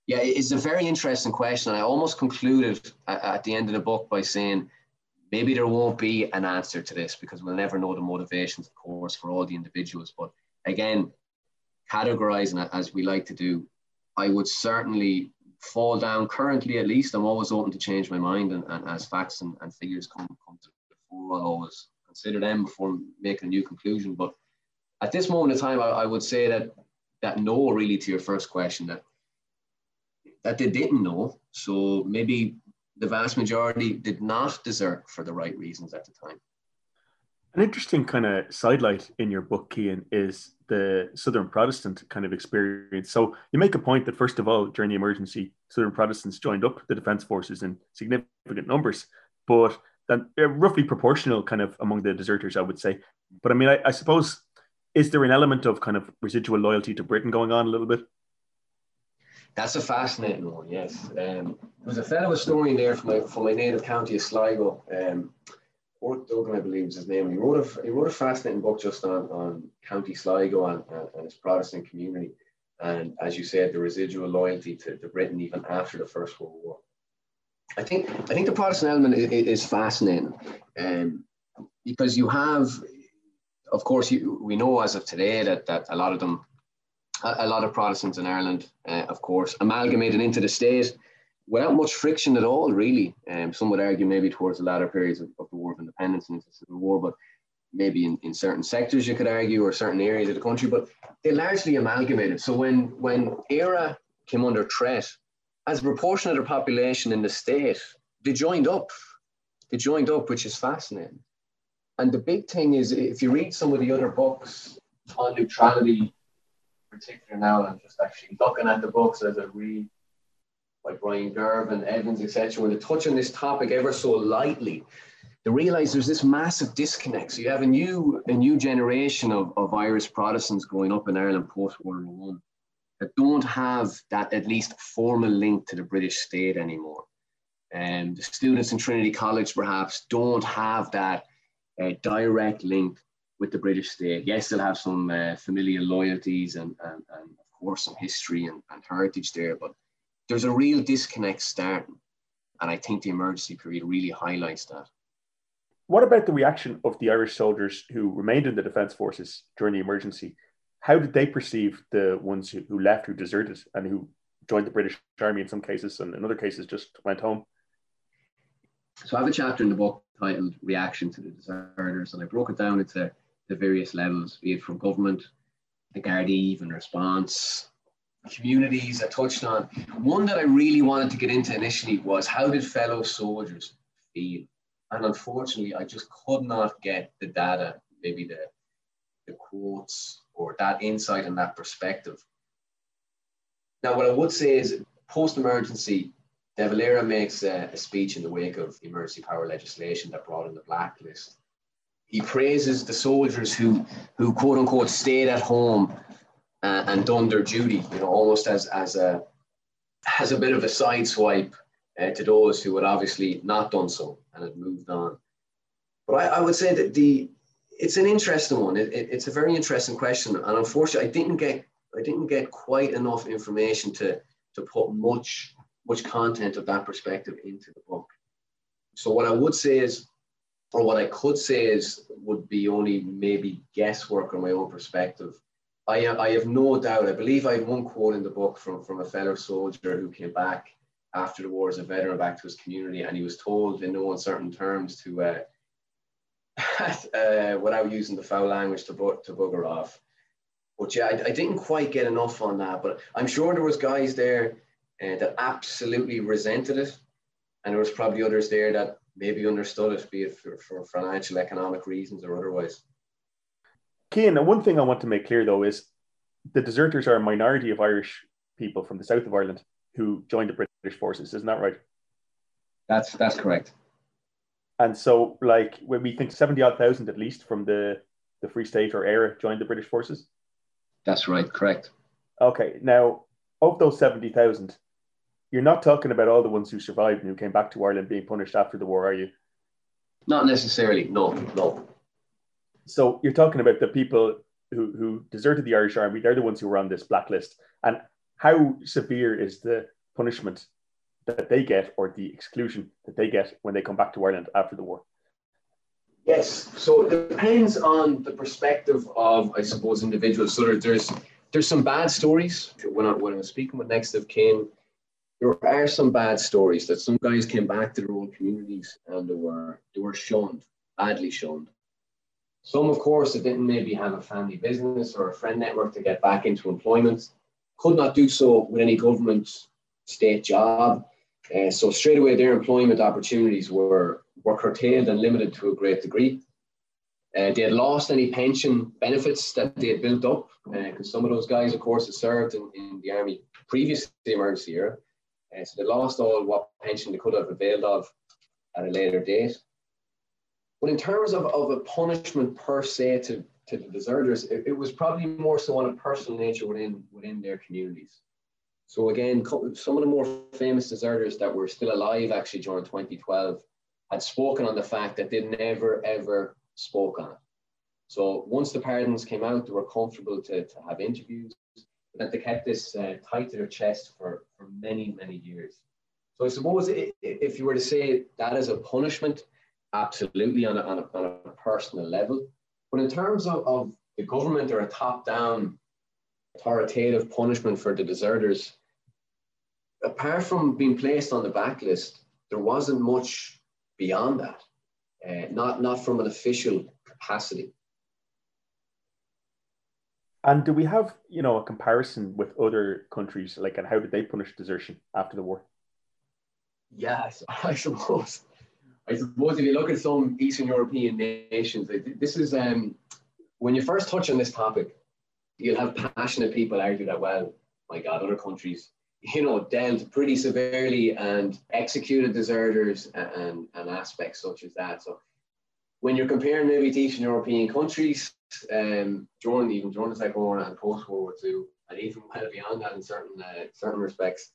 Yeah, it's a very interesting question. And I almost concluded at, at the end of the book by saying maybe there won't be an answer to this because we'll never know the motivations, of course, for all the individuals. But again, categorizing it as we like to do, I would certainly fall down currently at least. I'm always open to change my mind and, and as facts and, and figures come, come to the fore, I'll always consider them before making a new conclusion. But at this moment in time, I, I would say that that no really to your first question that that they didn't know. So maybe the vast majority did not desert for the right reasons at the time. An interesting kind of sidelight in your book, Cian, is the Southern Protestant kind of experience. So you make a point that, first of all, during the emergency, Southern Protestants joined up the defence forces in significant numbers, but then roughly proportional kind of among the deserters, I would say. But I mean, I, I suppose, is there an element of kind of residual loyalty to Britain going on a little bit? That's a fascinating one, yes. Um, there was a fellow historian there from my, from my native county of Sligo. Um, Ort Duggan, I believe is his name. He wrote a he wrote a fascinating book just on, on County Sligo and, and, and its Protestant community, and as you said, the residual loyalty to, to Britain even after the First World War. I think I think the Protestant element is, fascinating, um, because you have, of course, you, we know as of today that that a lot of them, a, a lot of Protestants in Ireland, uh, of course, amalgamated into the state without much friction at all, really. Um, some would argue maybe towards the latter periods of, of the War of Independence and the Civil War, but maybe in, in certain sectors you could argue or certain areas of the country, but they largely amalgamated. So when when Éire came under threat, as a proportion of their population in the state, they joined up. They joined up, which is fascinating. And the big thing is if you read some of the other books on neutrality, particular now, I'm just actually looking at the books as I read by Brian Girvin, Evans, etc. When they touch on this topic ever so lightly, they realize there's this massive disconnect. So you have a new a new generation of, of Irish Protestants growing up in Ireland post World War One that don't have that at least formal link to the British state anymore. And the students in Trinity College perhaps don't have that uh, direct link with the British state. Yes, they'll have some uh, familial loyalties and, and, and, of course some history and, and heritage there, but there's a real disconnect starting. And I think the emergency period really highlights that. What about the reaction of the Irish soldiers who remained in the Defence Forces during the emergency? How did they perceive the ones who, who left, who deserted, and who joined the British Army in some cases, and in other cases just went home? So I have a chapter in the book titled Reaction to the Deserters, and I broke it down into the various levels, be it from government, the Gardaí and response, communities I touched on. One that I really wanted to get into initially was how did fellow soldiers feel? And unfortunately, I just could not get the data, maybe the, the quotes or that insight and that perspective. Now, what I would say is post emergency, De Valera makes a, a speech in the wake of the emergency power legislation that brought in the blacklist. He praises the soldiers who, who quote unquote stayed at home uh, and done their duty, you know, almost as, as a as a bit of a sideswipe uh, to those who had obviously not done so and had moved on. But I, I would say that the it's an interesting one. It, it, it's a very interesting question, and unfortunately, I didn't get I didn't get quite enough information to to put much much content of that perspective into the book. So what I would say is, or what I could say is, would be only maybe guesswork on my own perspective. I, I have no doubt. I believe I had one quote in the book from, from a fellow soldier who came back after the war as a veteran back to his community, and he was told in no uncertain terms to, uh, uh, without using the foul language, to, bu- to bugger off. But yeah, I, I, didn't quite get enough on that. But I'm sure there was guys there uh, that absolutely resented it. And there was probably others there that maybe understood it, be it for, for financial, economic reasons or otherwise. Cian, one thing I want to make clear though is the deserters are a minority of Irish people from the south of Ireland who joined the British forces. Isn't that right? That's that's correct. And so, like, when we think seventy odd thousand at least from the the Free State or Éire joined the British forces. That's right. Correct. Okay. Now, of those seventy thousand, you're not talking about all the ones who survived and who came back to Ireland being punished after the war, are you? Not necessarily. No, no. So you're talking about the people who, who deserted the Irish Army. They're the ones who were on this blacklist. And how severe is the punishment that they get or the exclusion that they get when they come back to Ireland after the war? Yes, so it depends on the perspective of, I suppose, individuals. So there's there's some bad stories. When I, when I was speaking with Next of Kin, there are some bad stories that some guys came back to their own communities and they were they were shunned, badly shunned. Some, of course, that didn't maybe have a family business or a friend network to get back into employment, could not do so with any government state job. Uh, so straight away, their employment opportunities were, were curtailed and limited to a great degree. Uh, they had lost any pension benefits that they had built up, because uh, some of those guys, of course, had served in, in the army previous to the emergency era. Uh, so they lost all what pension they could have availed of at a later date. But in terms of, of a punishment per se to, to the deserters, it, it was probably more so on a personal nature within, within their communities. So again, some of the more famous deserters that were still alive actually during 2012 had spoken on the fact that they never ever spoke on it. So once the pardons came out, they were comfortable to, to have interviews, but they kept this uh, tight to their chest for, for many, many years. So I suppose if you were to say that as a punishment, absolutely on a, on a, on a personal level. But in terms of, of the government or a top down authoritative punishment for the deserters, apart from being placed on the backlist, there wasn't much beyond that, uh, not, not from an official capacity. And do we have, you know, a comparison with other countries, like, and how did they punish desertion after the war? Yes, I suppose. I suppose if you look at some Eastern European nations, this is um, when you first touch on this topic, you'll have passionate people argue that, well, my God, other countries, you know, dealt pretty severely and executed deserters and, and aspects such as that. So when you're comparing maybe to Eastern European countries, um, during even during the Second War and post World War II, and even well beyond that in certain uh, certain respects,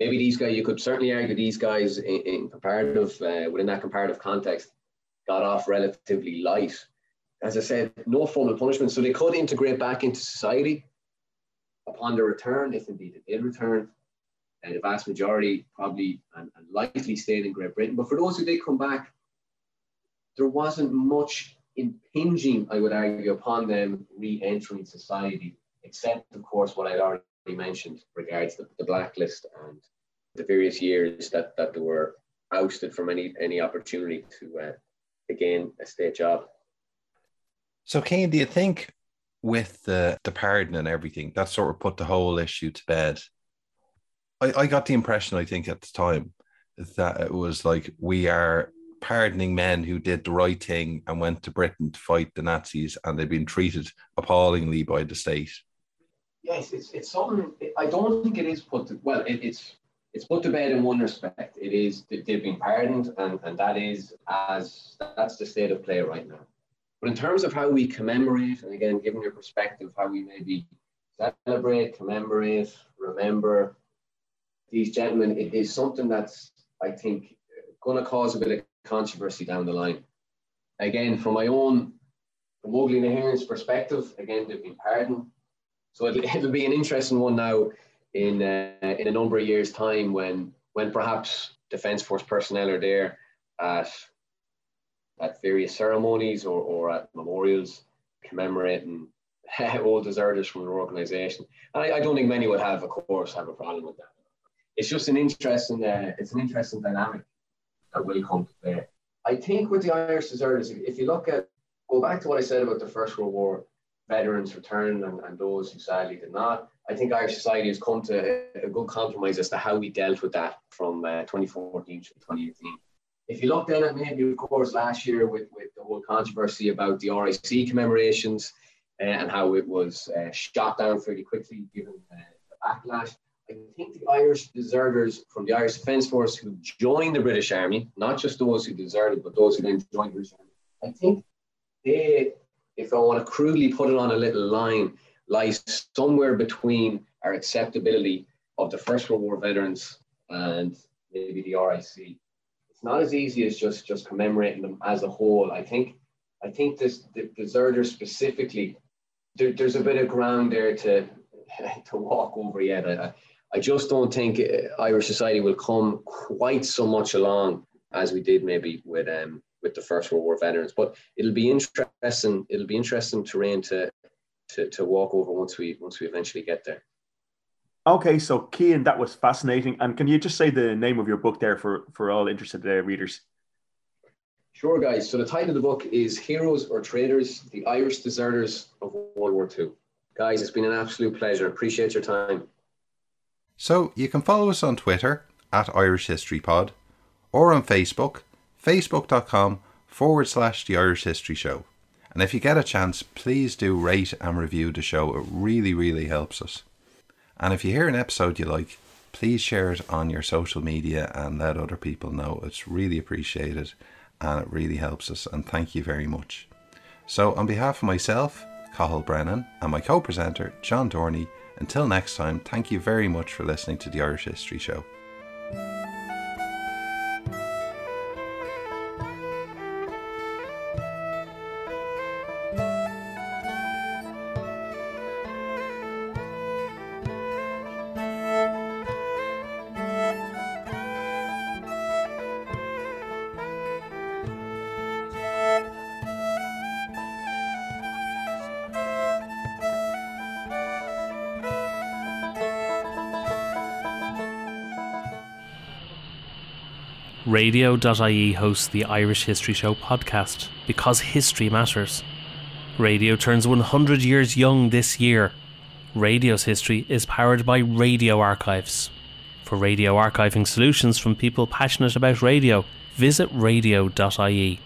maybe these guys you could certainly argue these guys in, in comparative uh, within that comparative context got off relatively light. As I said, no formal punishment, so they could integrate back into society upon their return, if indeed they did return. And the vast majority probably and, and likely stayed in Great Britain. But for those who did come back, there wasn't much impinging, I would argue, upon them re-entering society, except, of course, what I'd already mentioned regards the, the blacklist and the various years that, that they were ousted from any any opportunity to uh, to gain a state job. So, Cian, do you think with the, the pardon and everything, that sort of put the whole issue to bed? I, I got the impression, I think, at the time that it was like we are pardoning men who did the right thing and went to Britain to fight the Nazis, and they've been treated appallingly by the state. Yes, it's, it's something. I don't think it is put to, well. It, it's it's put to bed in one respect. It is they've been pardoned, and, and that is as that's the state of play right now. But in terms of how we commemorate, and again, given your perspective, how we maybe celebrate, commemorate, remember these gentlemen, it is something that's I think going to cause a bit of controversy down the line. Again, from my own, from Nahiran's perspective, again, they've been pardoned. So it'll, it'll be an interesting one now in uh, in a number of years' time when when perhaps Defence Force personnel are there at at various ceremonies or, or at memorials commemorating old deserters from their organisation. And I, I, don't think many would have, of course, have a problem with that. It's just an interesting uh, it's an interesting dynamic that will come to play. I think with the Irish deserters, if you look at go back to what I said about the First World War veterans return and, and those who sadly did not, I think Irish society has come to a good compromise as to how we dealt with that from uh, 2014 to 2018. If you look then at maybe, of course, last year with, with the whole controversy about the RIC commemorations uh, and how it was uh, shot down fairly quickly given uh, the backlash, I think the Irish deserters from the Irish Defence Force who joined the British Army, not just those who deserted, but those who then joined the British Army, I think they, if I want to crudely put it on a little line, lies somewhere between our acceptability of the First World War veterans and maybe the RIC. Not as easy as just just commemorating them as a whole. I think I think this the deserters specifically, there, there's a bit of ground there to to walk over yet. I, I just don't think uh, Irish society will come quite so much along as we did maybe with um with the First World War veterans. But it'll be interesting. It'll be interesting terrain to to, to walk over once we once we eventually get there. Okay, so Cian, that was fascinating. And can you just say the name of your book there for for all interested uh, readers? Sure, guys. So the title of the book is Heroes or Traitors: The Irish Deserters of World War II. Guys, it's been an absolute pleasure. Appreciate your time. So you can follow us on Twitter at Irish History Pod or on Facebook, facebook.com forward slash the Irish History Show. And if you get a chance, please do rate and review the show. It really, really helps us. And if you hear an episode you like, please share it on your social media and let other people know. It's really appreciated and it really helps us. And thank you very much. So, on behalf of myself, Cathal Brennan, and my co presenter, John Dorney, until next time, thank you very much for listening to the Irish History Show. Radio.ie hosts the Irish History Show podcast because history matters. Radio turns 100 years young this year. Radio's history is powered by Radio Archives. For radio archiving solutions from people passionate about radio, visit radio.ie.